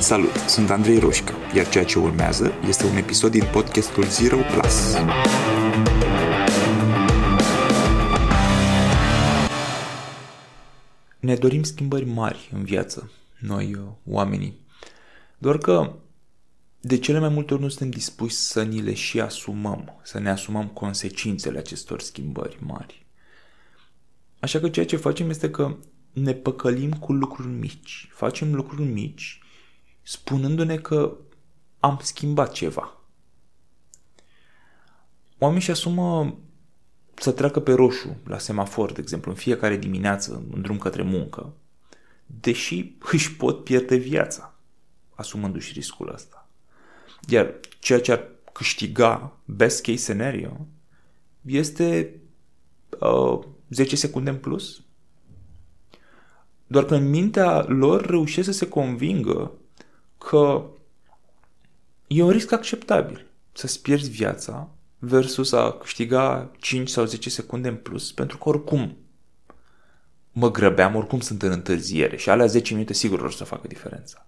Salut, sunt Andrei Roșca, iar ceea ce urmează este un episod din podcastul Zero Plus. Ne dorim schimbări mari în viață, noi oamenii. Doar că de cele mai multe ori nu suntem dispuși să ni le și asumăm, să ne asumăm consecințele acestor schimbări mari. Așa că ceea ce facem este că ne păcălim cu lucruri mici. Facem lucruri mici spunându-ne că am schimbat ceva. Oamenii și asumă să treacă pe roșu la semafor, de exemplu, în fiecare dimineață, în drum către muncă, deși își pot pierde viața, asumându-și riscul ăsta. Iar ceea ce ar câștiga best case scenario este uh, 10 secunde în plus. Doar că în mintea lor reușesc să se convingă că e un risc acceptabil să-ți pierzi viața versus a câștiga 5 sau 10 secunde în plus, pentru că oricum mă grăbeam, oricum sunt în întârziere și alea 10 minute sigur o să facă diferența.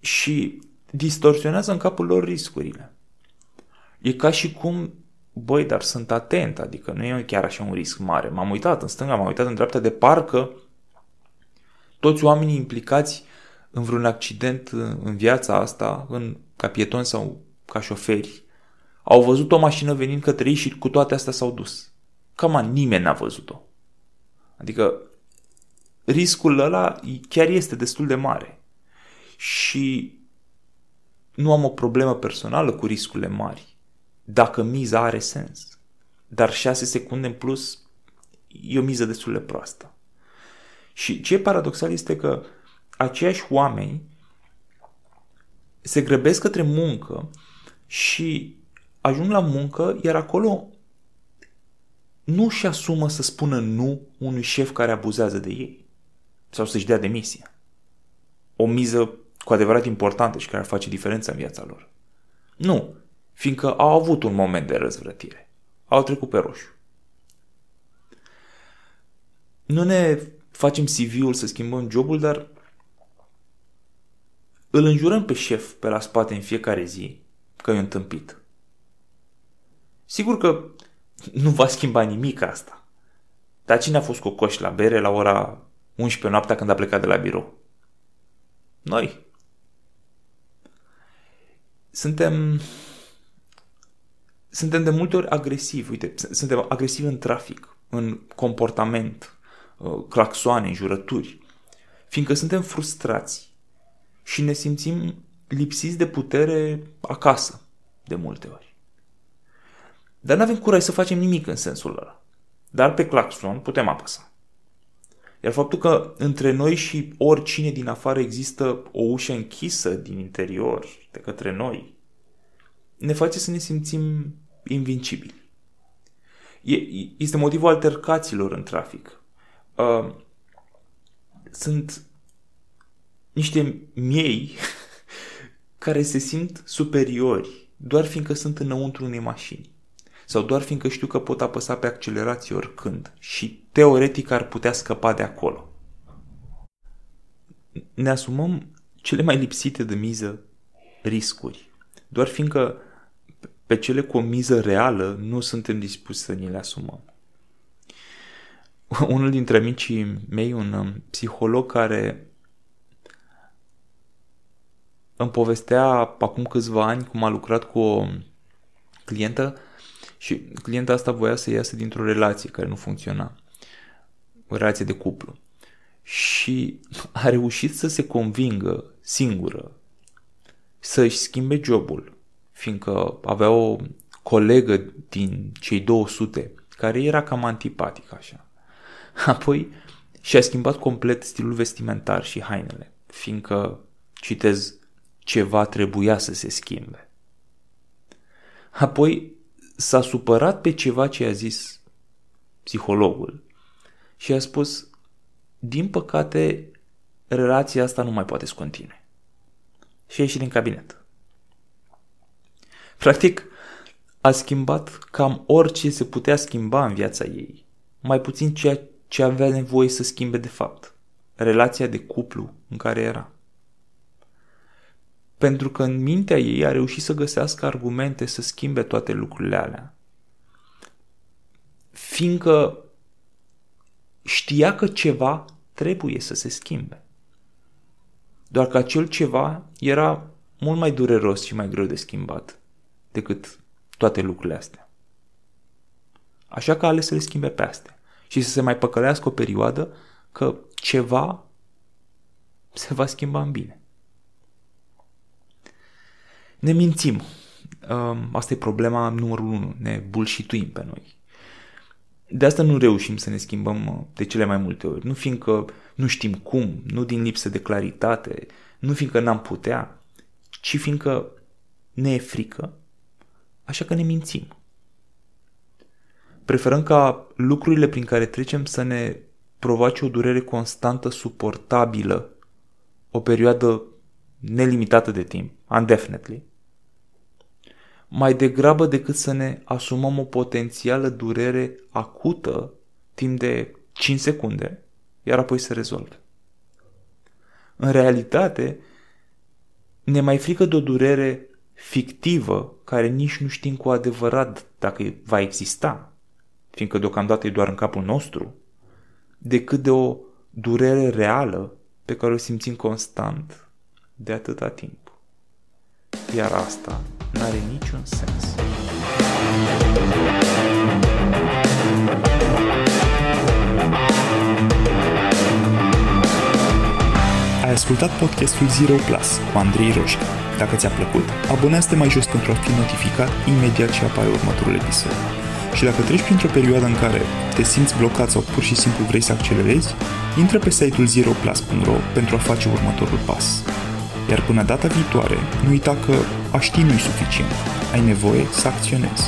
Și distorsionează în capul lor riscurile. E ca și cum, băi, dar sunt atent, adică nu e chiar așa un risc mare. M-am uitat în stânga, m-am uitat în dreapta, de parcă toți oamenii implicați în vreun accident în viața asta, în, ca pietoni sau ca șoferi, au văzut o mașină venind către ei și cu toate astea s-au dus. Cam nimeni n-a văzut-o. Adică riscul ăla chiar este destul de mare. Și nu am o problemă personală cu riscurile mari, dacă miza are sens. Dar 6 secunde în plus e o miză destul de proastă. Și ce e paradoxal este că aceiași oameni se grăbesc către muncă și ajung la muncă, iar acolo nu și asumă să spună nu unui șef care abuzează de ei sau să-și dea demisia. O miză cu adevărat importantă și care ar face diferența în viața lor. Nu, fiindcă au avut un moment de răzvrătire. Au trecut pe roșu. Nu ne facem CV-ul să schimbăm jobul, dar îl înjurăm pe șef pe la spate în fiecare zi că e întâmpit. Sigur că nu va schimba nimic asta. Dar cine a fost cocoș la bere la ora 11 noaptea când a plecat de la birou? Noi. Suntem suntem de multe ori agresivi, uite, suntem agresivi în trafic, în comportament, uh, claxoane, înjurături, fiindcă suntem frustrați și ne simțim lipsiți de putere acasă, de multe ori. Dar nu avem curaj să facem nimic în sensul ăla. Dar pe claxon putem apăsa. Iar faptul că între noi și oricine din afară există o ușă închisă din interior de către noi, ne face să ne simțim invincibili. Este motivul altercațiilor în trafic. Uh, sunt niște miei care se simt superiori doar fiindcă sunt înăuntru unei mașini sau doar fiindcă știu că pot apăsa pe accelerație oricând și teoretic ar putea scăpa de acolo. Ne asumăm cele mai lipsite de miză riscuri, doar fiindcă pe cele cu o miză reală nu suntem dispuși să ni le asumăm. Unul dintre amicii mei, un um, psiholog care îmi povestea acum câțiva ani cum a lucrat cu o clientă și clienta asta voia să iasă dintr-o relație care nu funcționa. O relație de cuplu. Și a reușit să se convingă singură să-și schimbe jobul, fiindcă avea o colegă din cei 200 care era cam antipatic așa. Apoi și-a schimbat complet stilul vestimentar și hainele, fiindcă, citez, ceva trebuia să se schimbe. Apoi s-a supărat pe ceva ce a zis psihologul și a spus, din păcate, relația asta nu mai poate să continue. Și a ieșit din cabinet. Practic, a schimbat cam orice se putea schimba în viața ei, mai puțin ceea ce avea nevoie să schimbe de fapt. relația de cuplu în care era. Pentru că în mintea ei a reușit să găsească argumente să schimbe toate lucrurile alea. Fiindcă știa că ceva trebuie să se schimbe. Doar că acel ceva era mult mai dureros și mai greu de schimbat decât toate lucrurile astea. Așa că a ales să le schimbe pe astea și să se mai păcălească o perioadă că ceva se va schimba în bine. Ne mințim. Asta e problema numărul unu. Ne bullshituim pe noi. De asta nu reușim să ne schimbăm uh, de cele mai multe ori. Nu fiindcă nu știm cum, nu din lipsă de claritate, nu fiindcă n-am putea, ci fiindcă ne e frică, așa că ne mințim. Preferăm ca lucrurile prin care trecem să ne provoace o durere constantă, suportabilă, o perioadă nelimitată de timp, indefinitely, mai degrabă decât să ne asumăm o potențială durere acută timp de 5 secunde, iar apoi se rezolve. În realitate, ne mai frică de o durere fictivă care nici nu știm cu adevărat dacă va exista, fiindcă deocamdată e doar în capul nostru, decât de o durere reală pe care o simțim constant de atâta timp. Iar asta n-are niciun sens. Ai ascultat podcastul Zero Plus cu Andrei Roșca. Dacă ți-a plăcut, abonează-te mai jos pentru a fi notificat imediat ce apare următorul episod. Și dacă treci printr-o perioadă în care te simți blocat sau pur și simplu vrei să accelerezi, intră pe site-ul zeroplus.ro pentru a face următorul pas. Iar până data viitoare, nu uita că a ști nu-i suficient. Ai nevoie să acționezi.